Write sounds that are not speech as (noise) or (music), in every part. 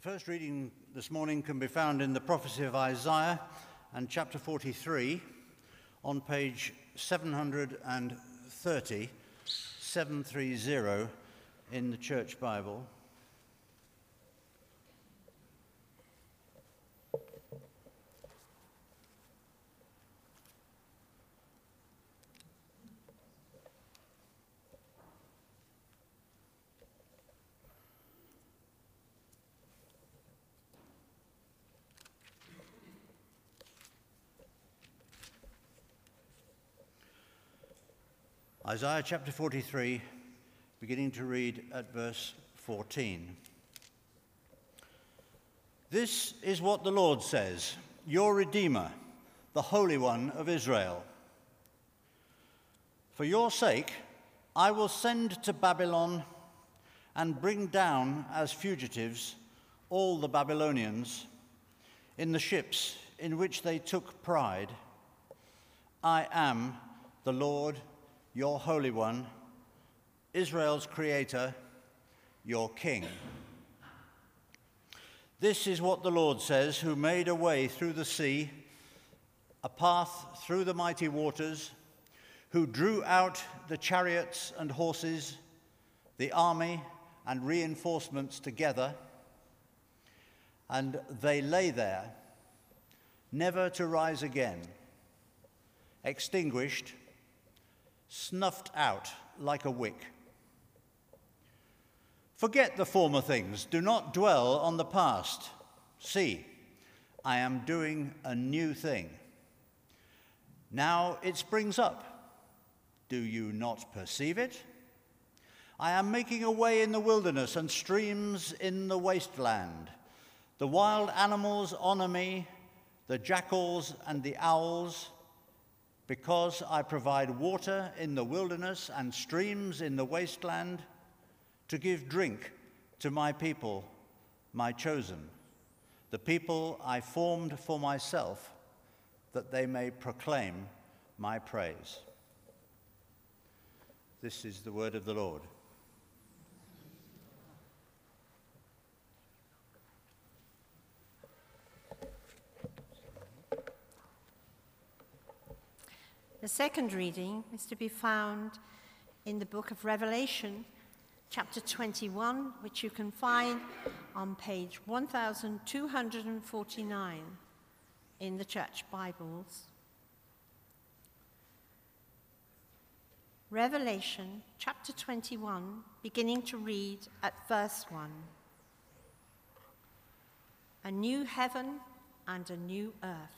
The first reading this morning can be found in the prophecy of Isaiah and chapter 43 on page 730, 730 in the Church Bible. Isaiah chapter 43, beginning to read at verse 14. This is what the Lord says, your Redeemer, the Holy One of Israel. For your sake, I will send to Babylon and bring down as fugitives all the Babylonians in the ships in which they took pride. I am the Lord your Holy One, Israel's Creator, your King. This is what the Lord says, who made a way through the sea, a path through the mighty waters, who drew out the chariots and horses, the army and reinforcements together, and they lay there, never to rise again, extinguished snuffed out like a wick. Forget the former things, do not dwell on the past. See, I am doing a new thing. Now it springs up. Do you not perceive it? I am making a way in the wilderness and streams in the wasteland. The wild animals honor me, the jackals and the owls because I provide water in the wilderness and streams in the wasteland to give drink to my people, my chosen, the people I formed for myself, that they may proclaim my praise. This is the word of the Lord. The second reading is to be found in the book of Revelation, chapter 21, which you can find on page 1249 in the church Bibles. Revelation chapter 21, beginning to read at verse 1. A new heaven and a new earth.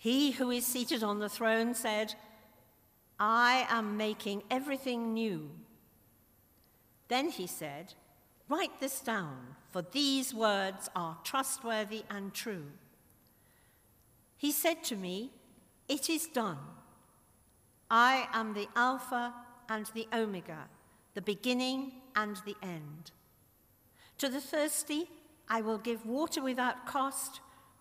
He who is seated on the throne said, I am making everything new. Then he said, Write this down, for these words are trustworthy and true. He said to me, It is done. I am the Alpha and the Omega, the beginning and the end. To the thirsty, I will give water without cost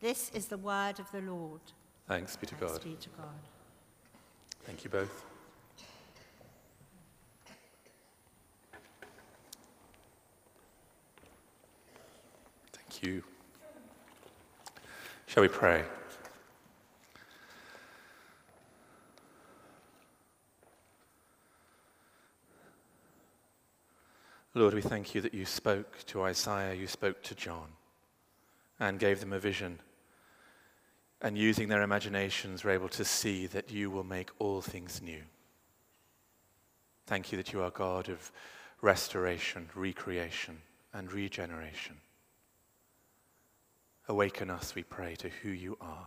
This is the word of the Lord. Thanks be to Thanks God. be to God. Thank you both. Thank you. Shall we pray? Lord, we thank you that you spoke to Isaiah, you spoke to John, and gave them a vision. And using their imaginations, were able to see that you will make all things new. Thank you that you are God of restoration, recreation, and regeneration. Awaken us, we pray, to who you are.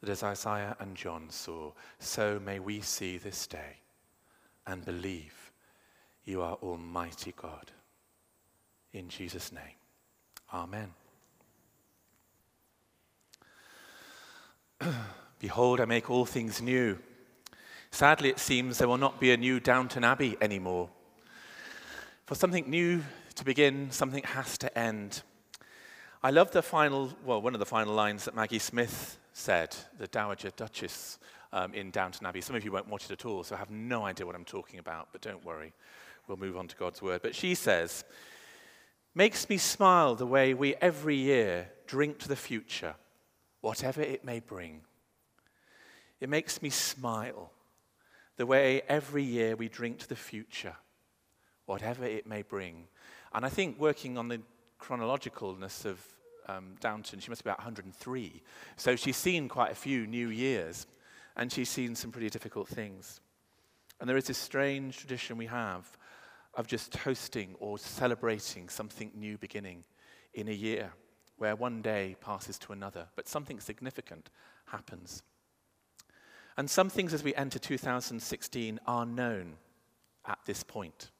That as Isaiah and John saw, so may we see this day and believe you are Almighty God. In Jesus' name, Amen. Behold, I make all things new. Sadly, it seems there will not be a new Downton Abbey anymore. For something new to begin, something has to end. I love the final, well, one of the final lines that Maggie Smith said, the Dowager Duchess um, in Downton Abbey. Some of you won't watch it at all, so I have no idea what I'm talking about, but don't worry. We'll move on to God's word. But she says, Makes me smile the way we every year drink to the future, whatever it may bring. It makes me smile the way every year we drink to the future, whatever it may bring. And I think working on the chronologicalness of um, Downton, she must be about 103. So she's seen quite a few new years, and she's seen some pretty difficult things. And there is this strange tradition we have of just toasting or celebrating something new beginning in a year, where one day passes to another, but something significant happens. And some things as we enter 2016 are known at this point,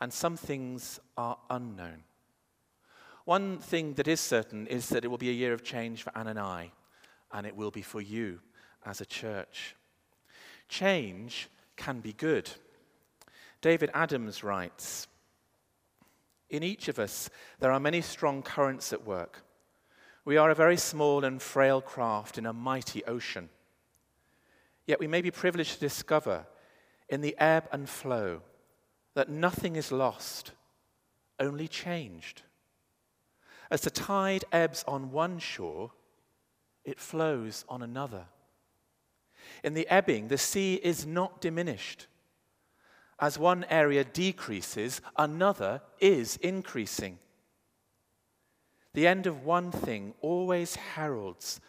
and some things are unknown. One thing that is certain is that it will be a year of change for Anne and I, and it will be for you as a church. Change can be good. David Adams writes In each of us, there are many strong currents at work. We are a very small and frail craft in a mighty ocean. Yet we may be privileged to discover in the ebb and flow that nothing is lost, only changed. As the tide ebbs on one shore, it flows on another. In the ebbing, the sea is not diminished. As one area decreases, another is increasing. The end of one thing always heralds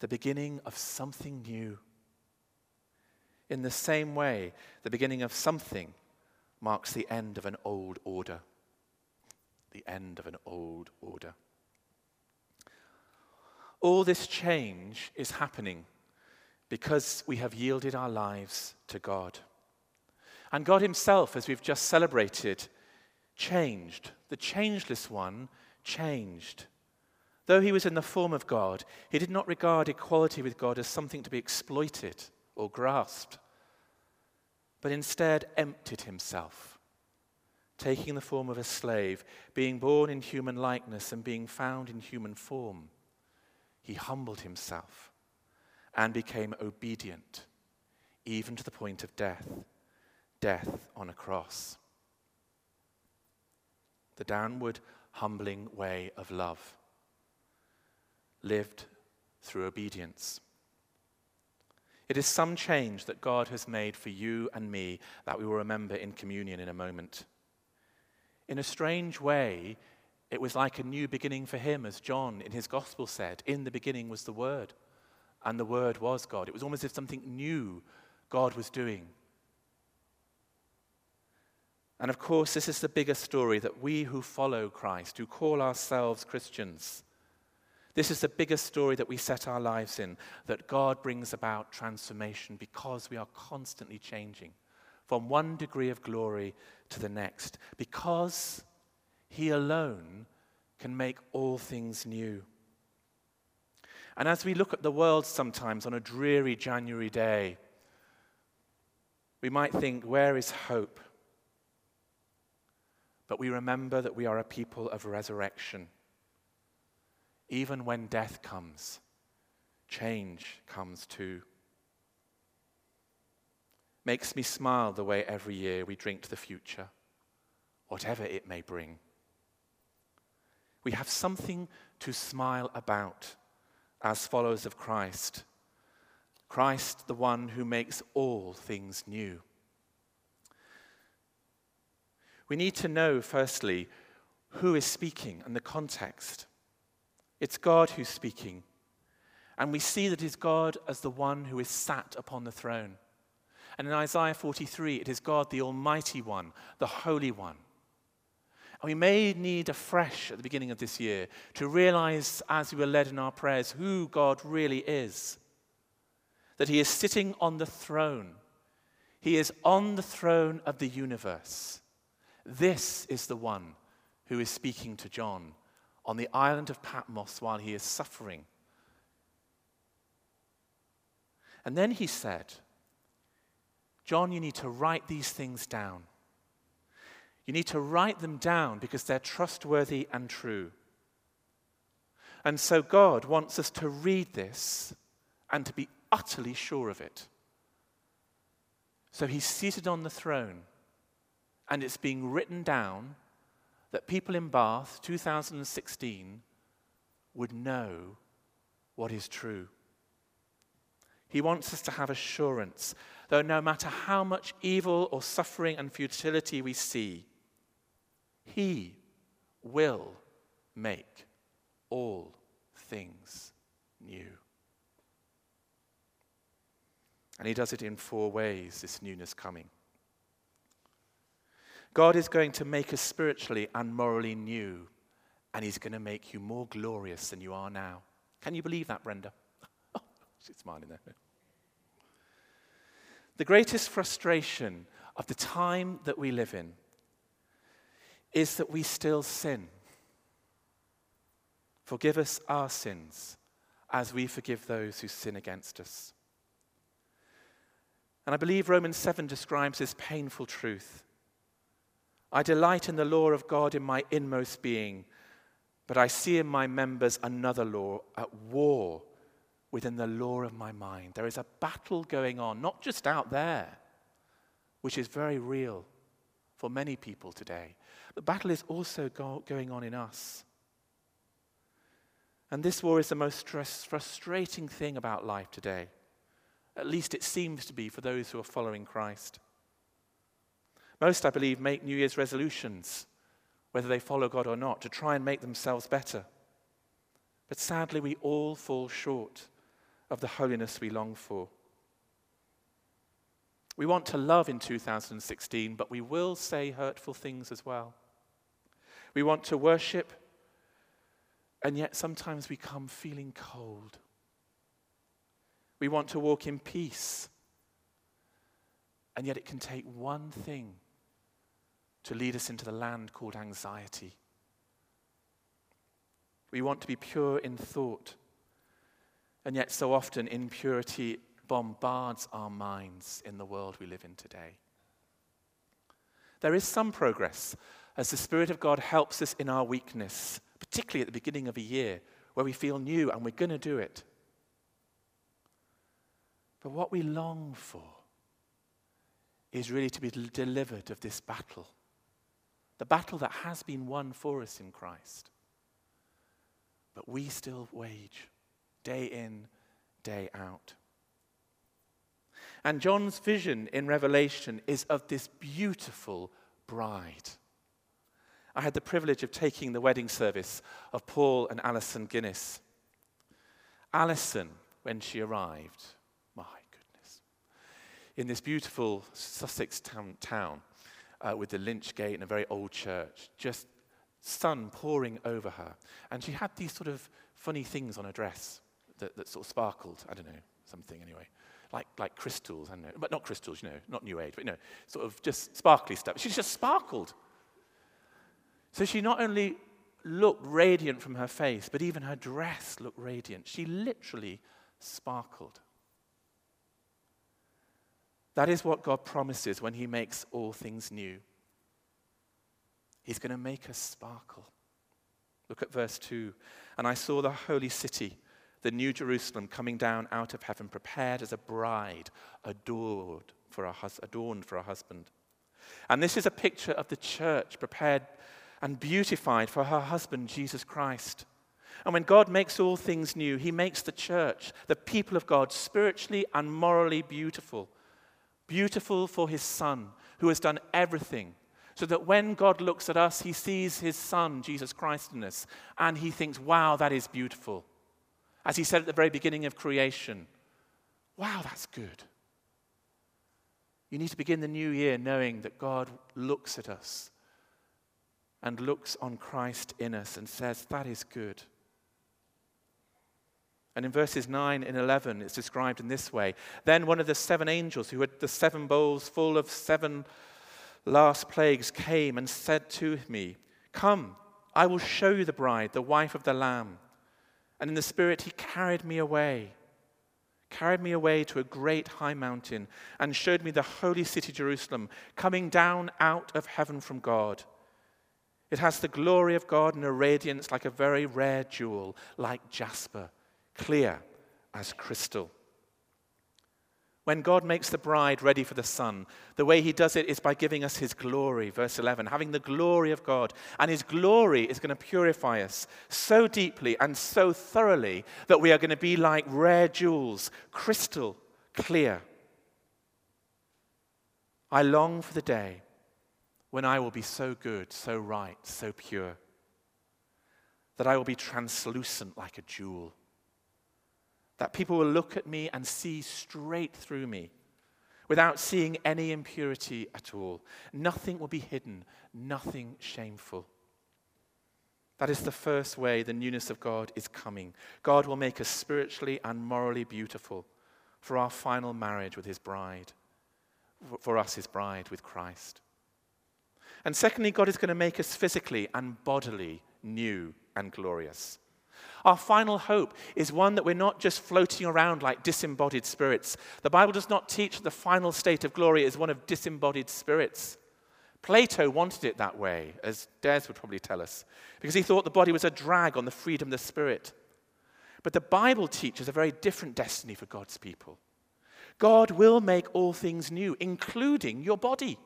the beginning of something new. In the same way, the beginning of something marks the end of an old order. The end of an old order. All this change is happening because we have yielded our lives to God. And God Himself, as we've just celebrated, changed. The changeless one changed. Though He was in the form of God, He did not regard equality with God as something to be exploited or grasped, but instead emptied Himself, taking the form of a slave, being born in human likeness and being found in human form. He humbled Himself and became obedient, even to the point of death death on a cross. The downward, humbling way of love, lived through obedience. It is some change that God has made for you and me that we will remember in communion in a moment. In a strange way, it was like a new beginning for him, as John in his gospel said In the beginning was the Word, and the Word was God. It was almost as if something new God was doing. And of course, this is the bigger story that we who follow Christ, who call ourselves Christians, this is the biggest story that we set our lives in that God brings about transformation because we are constantly changing from one degree of glory to the next, because He alone can make all things new. And as we look at the world sometimes on a dreary January day, we might think, where is hope? but we remember that we are a people of resurrection. Even when death comes, change comes too. Makes me smile the way every year we drink to the future, whatever it may bring. We have something to smile about as followers of Christ. Christ, the one who makes all things new. We need to know, firstly, who is speaking and the context. It's God who's speaking. And we see that it is God as the one who is sat upon the throne. And in Isaiah 43, it is God, the Almighty One, the Holy One. And we may need afresh at the beginning of this year to realize, as we were led in our prayers, who God really is. That He is sitting on the throne, He is on the throne of the universe. This is the one who is speaking to John on the island of Patmos while he is suffering. And then he said, John, you need to write these things down. You need to write them down because they're trustworthy and true. And so God wants us to read this and to be utterly sure of it. So he's seated on the throne and it's being written down that people in Bath 2016 would know what is true. He wants us to have assurance that no matter how much evil or suffering and futility we see, He will make all things new. And He does it in four ways, this newness coming. God is going to make us spiritually and morally new, and He's going to make you more glorious than you are now. Can you believe that, Brenda? Oh, (laughs) she's smiling there. The greatest frustration of the time that we live in is that we still sin. Forgive us our sins as we forgive those who sin against us. And I believe Romans 7 describes this painful truth I delight in the law of God in my inmost being, but I see in my members another law at war within the law of my mind. There is a battle going on, not just out there, which is very real for many people today. The battle is also go- going on in us. And this war is the most stress- frustrating thing about life today. At least it seems to be for those who are following Christ. Most, I believe, make New Year's resolutions, whether they follow God or not, to try and make themselves better. But sadly, we all fall short of the holiness we long for. We want to love in 2016, but we will say hurtful things as well. We want to worship, and yet sometimes we come feeling cold. We want to walk in peace, and yet it can take one thing to lead us into the land called anxiety. We want to be pure in thought, and yet so often impurity bombards our minds in the world we live in today. There is some progress as the Spirit of God helps us in our weakness, particularly at the beginning of a year where we feel new and we're going to do it. But what we long for is really to be delivered of this battle the battle that has been won for us in Christ. But we still wage day in, day out. And John's vision in Revelation is of this beautiful bride. I had the privilege of taking the wedding service of Paul and Alison Guinness. Alison, when she arrived, my goodness, in this beautiful Sussex town, town uh, with the lynch gate and a very old church, just sun pouring over her. And she had these sort of funny things on her dress that, that sort of sparkled. I don't know, something anyway. Like, like crystals, I don't know. But not crystals, you know, not New Age, but you know, sort of just sparkly stuff. She just sparkled. So she not only looked radiant from her face, but even her dress looked radiant. She literally sparkled. That is what God promises when He makes all things new. He's going to make us sparkle. Look at verse 2. And I saw the holy city, the new Jerusalem, coming down out of heaven, prepared as a bride, adored for hus- adorned for a husband. And this is a picture of the church prepared and beautified for her husband, Jesus Christ. And when God makes all things new, He makes the church, the people of God, spiritually and morally beautiful. Beautiful for His Son, who has done everything so that when God looks at us, he sees his Son, Jesus Christ, in us, and he thinks, wow, that is beautiful. As he said at the very beginning of creation, wow, that's good. You need to begin the new year knowing that God looks at us and looks on Christ in us and says, that is good. And in verses 9 and 11, it's described in this way Then one of the seven angels who had the seven bowls full of seven last plagues came and said to me, Come, I will show you the bride, the wife of the Lamb. And in the Spirit, he carried me away, carried me away to a great high mountain, and showed me the holy city, Jerusalem, coming down out of heaven from God. It has the glory of God and a radiance like a very rare jewel, like jasper, clear as crystal. When God makes the bride ready for the son, the way he does it is by giving us his glory, verse 11, having the glory of God. And his glory is going to purify us so deeply and so thoroughly that we are going to be like rare jewels, crystal clear. I long for the day when I will be so good, so right, so pure, that I will be translucent like a jewel that people will look at me and see straight through me without seeing any impurity at all. Nothing will be hidden, nothing shameful. That is the first way the newness of God is coming. God will make us spiritually and morally beautiful for our final marriage with his bride, for us, his bride with Christ. And secondly, God is going to make us physically and bodily new and glorious. Our final hope is one that we're not just floating around like disembodied spirits. The Bible does not teach that the final state of glory is one of disembodied spirits. Plato wanted it that way, as Des would probably tell us, because he thought the body was a drag on the freedom of the spirit. But the Bible teaches a very different destiny for God's people. God will make all things new, including your body.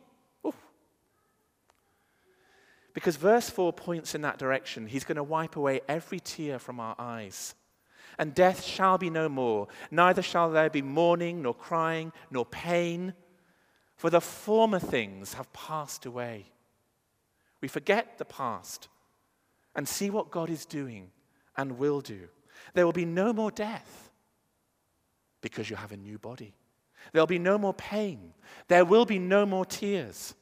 Because verse 4 points in that direction. He's going to wipe away every tear from our eyes. And death shall be no more, neither shall there be mourning, nor crying, nor pain, for the former things have passed away. We forget the past and see what God is doing and will do. There will be no more death because you have a new body. There'll be no more pain. There will be no more tears.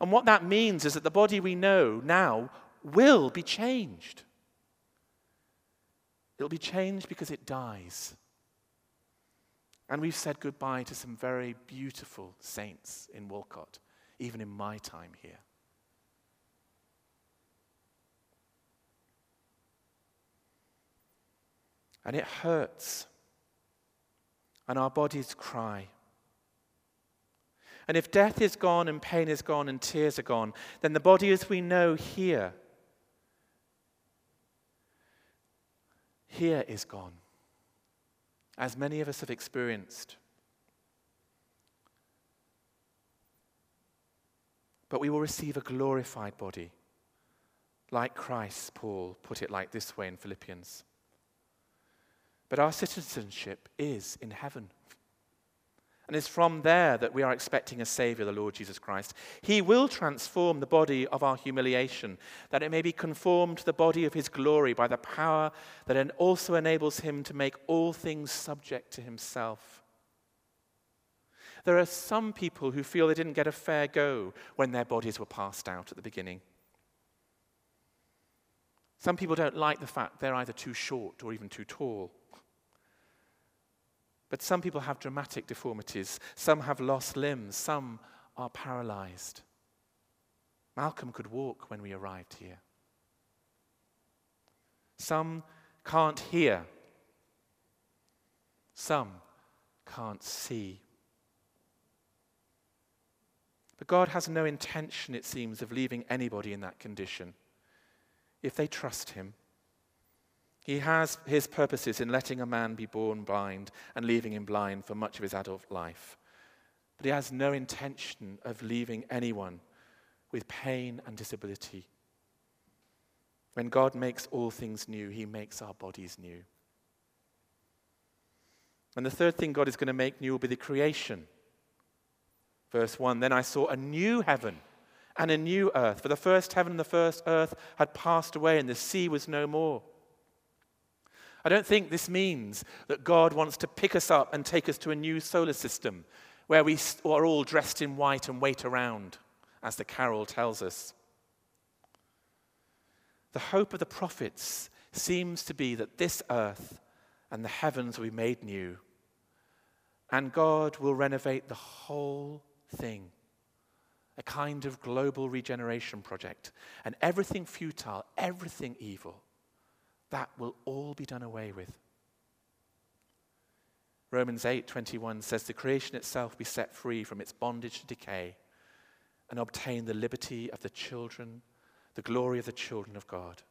And what that means is that the body we know now will be changed. It'll be changed because it dies. And we've said goodbye to some very beautiful saints in Walcot, even in my time here. And it hurts. And our bodies cry. And if death is gone and pain is gone and tears are gone, then the body as we know here, here is gone. As many of us have experienced. But we will receive a glorified body, like Christ, Paul put it like this way in Philippians. But our citizenship is in heaven. And it's from there that we are expecting a Savior, the Lord Jesus Christ. He will transform the body of our humiliation, that it may be conformed to the body of His glory by the power that also enables Him to make all things subject to Himself. There are some people who feel they didn't get a fair go when their bodies were passed out at the beginning. Some people don't like the fact they're either too short or even too tall. But some people have dramatic deformities, some have lost limbs, some are paralyzed. Malcolm could walk when we arrived here. Some can't hear. Some can't see. But God has no intention, it seems, of leaving anybody in that condition if they trust Him. He has his purposes in letting a man be born blind and leaving him blind for much of his adult life. But he has no intention of leaving anyone with pain and disability. When God makes all things new, he makes our bodies new. And the third thing God is going to make new will be the creation. Verse 1 Then I saw a new heaven and a new earth, for the first heaven and the first earth had passed away, and the sea was no more. I don't think this means that God wants to pick us up and take us to a new solar system where we are all dressed in white and wait around, as the carol tells us. The hope of the prophets seems to be that this earth and the heavens will be made new, and God will renovate the whole thing. A kind of global regeneration project. And everything futile, everything evil that will all be done away with. Romans 8:21 says the creation itself be set free from its bondage to decay and obtain the liberty of the children, the glory of the children of God.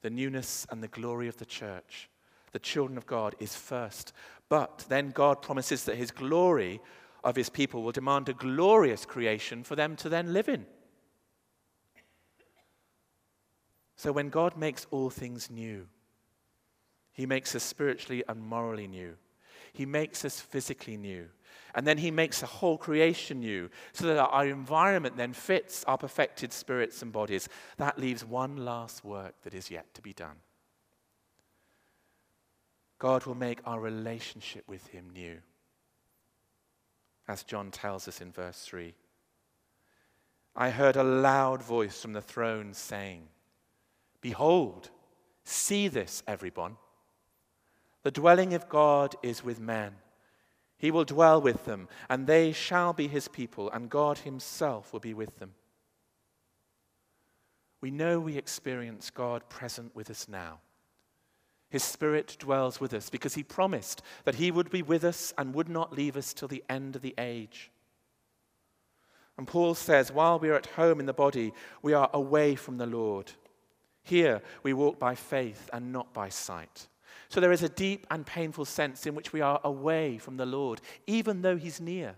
The newness and the glory of the church, the children of God is first, but then God promises that his glory of his people will demand a glorious creation for them to then live in. So when God makes all things new, He makes us spiritually and morally new. He makes us physically new. And then He makes the whole creation new so that our environment then fits our perfected spirits and bodies. That leaves one last work that is yet to be done. God will make our relationship with Him new. As John tells us in verse 3. I heard a loud voice from the throne saying, Behold, see this, everyone. The dwelling of God is with men. He will dwell with them, and they shall be his people, and God himself will be with them. We know we experience God present with us now. His Spirit dwells with us because he promised that he would be with us and would not leave us till the end of the age. And Paul says, while we are at home in the body, we are away from the Lord. Here we walk by faith and not by sight. So there is a deep and painful sense in which we are away from the Lord, even though He's near.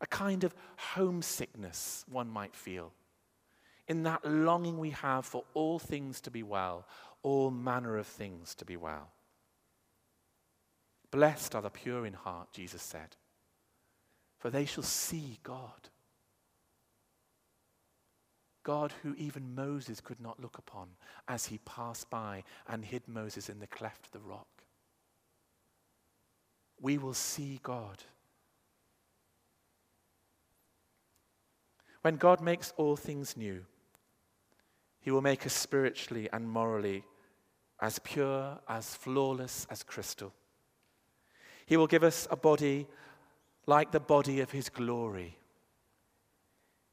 A kind of homesickness, one might feel, in that longing we have for all things to be well, all manner of things to be well. Blessed are the pure in heart, Jesus said, for they shall see God. God, who even Moses could not look upon as he passed by and hid Moses in the cleft of the rock. We will see God. When God makes all things new, he will make us spiritually and morally as pure, as flawless as crystal. He will give us a body like the body of his glory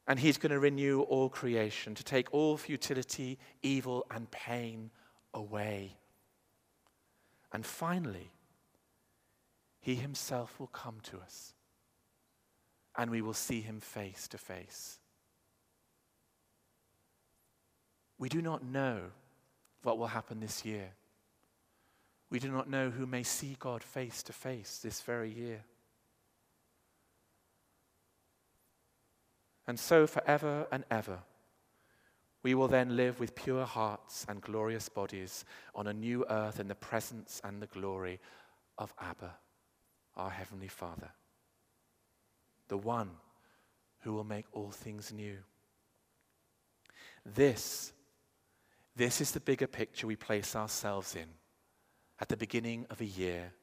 and he's going to renew all creation, to take all futility, evil, and pain away. And finally, he himself will come to us, and we will see him face to face. We do not know what will happen this year. We do not know who may see God face to face this very year. And so, forever and ever, we will then live with pure hearts and glorious bodies on a new earth in the presence and the glory of Abba, our Heavenly Father, the one who will make all things new. This, this is the bigger picture we place ourselves in at the beginning of a year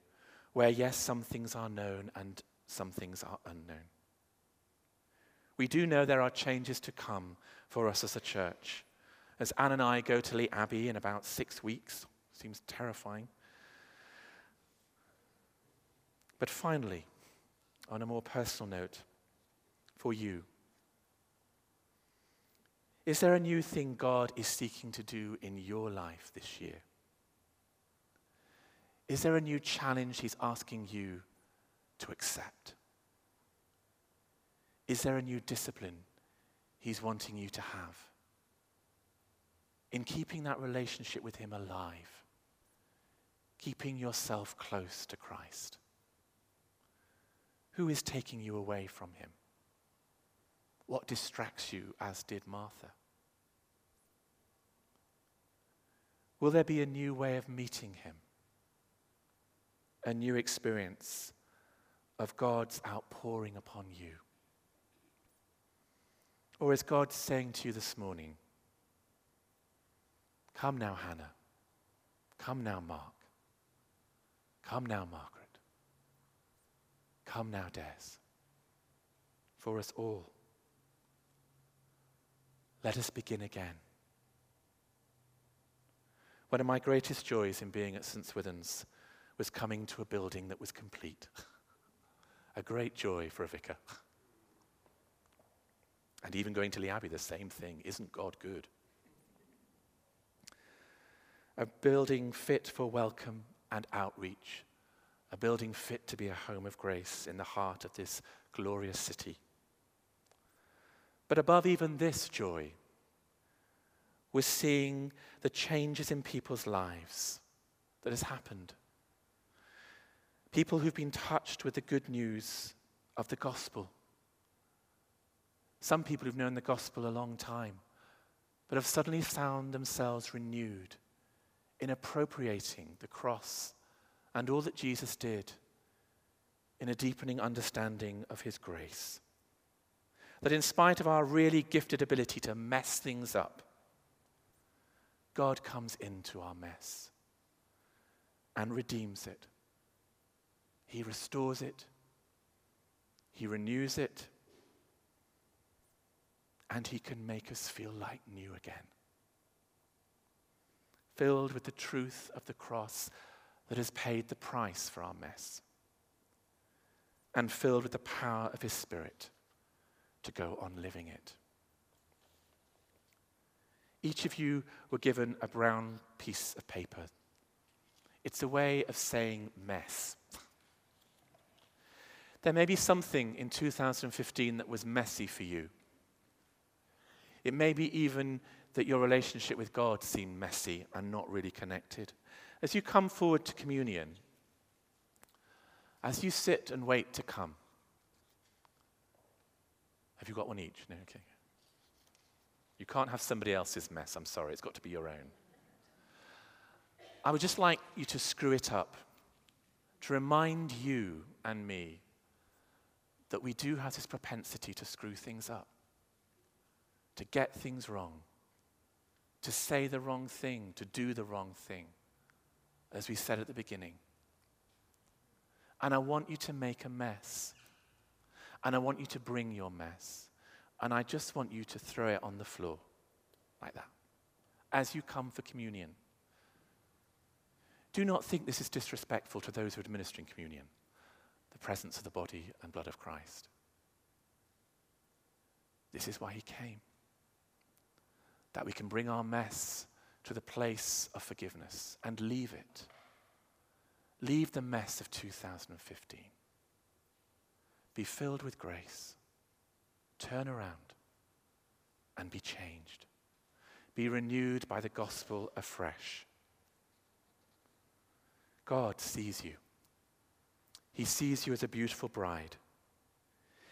where, yes, some things are known and some things are unknown. We do know there are changes to come for us as a church. As Anne and I go to Lee Abbey in about six weeks, seems terrifying. But finally, on a more personal note, for you, is there a new thing God is seeking to do in your life this year? Is there a new challenge He's asking you to accept? Is there a new discipline He's wanting you to have? In keeping that relationship with Him alive, keeping yourself close to Christ. Who is taking you away from Him? What distracts you, as did Martha? Will there be a new way of meeting Him? A new experience of God's outpouring upon you? Or is God saying to you this morning, Come now, Hannah. Come now, Mark. Come now, Margaret. Come now, Des. For us all. Let us begin again. One of my greatest joys in being at St. Swithin's was coming to a building that was complete. (laughs) a great joy for a vicar. (laughs) And even going to Abbey, the same thing. Isn't God good? A building fit for welcome and outreach. A building fit to be a home of grace in the heart of this glorious city. But above even this joy, we're seeing the changes in people's lives that has happened. People who've been touched with the good news of the gospel. Some people who've known the gospel a long time, but have suddenly found themselves renewed in appropriating the cross and all that Jesus did in a deepening understanding of his grace. That in spite of our really gifted ability to mess things up, God comes into our mess and redeems it. He restores it, He renews it, and He can make us feel like new again. Filled with the truth of the cross that has paid the price for our mess, and filled with the power of His Spirit to go on living it. Each of you were given a brown piece of paper. It's a way of saying mess. There may be something in 2015 that was messy for you. It may be even that your relationship with God seemed messy and not really connected. As you come forward to communion, as you sit and wait to come, have you got one each? No, okay. You can't have somebody else's mess. I'm sorry. It's got to be your own. I would just like you to screw it up, to remind you and me that we do have this propensity to screw things up, to get things wrong, to say the wrong thing, to do the wrong thing, as we said at the beginning. And I want you to make a mess. And I want you to bring your mess. And I just want you to throw it on the floor like that as you come for communion. Do not think this is disrespectful to those who are administering communion, the presence of the body and blood of Christ. This is why he came. That we can bring our mess to the place of forgiveness and leave it. Leave the mess of 2015. Be filled with grace turn around and be changed. Be renewed by the gospel afresh. God sees you. He sees you as a beautiful bride.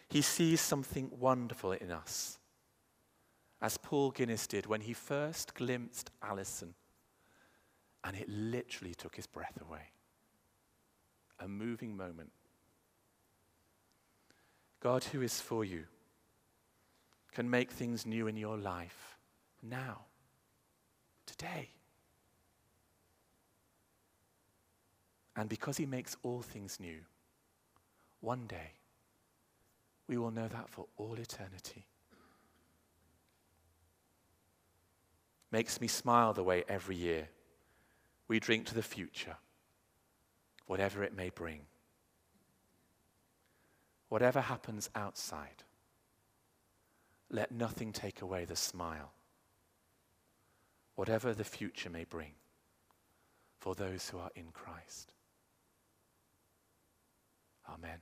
He sees something wonderful in us, as Paul Guinness did when he first glimpsed Alison, and it literally took his breath away. A moving moment. God, who is for you, can make things new in your life now, today. And because He makes all things new, one day we will know that for all eternity. Makes me smile the way every year we drink to the future, whatever it may bring. Whatever happens outside, let nothing take away the smile, whatever the future may bring for those who are in Christ. Amen.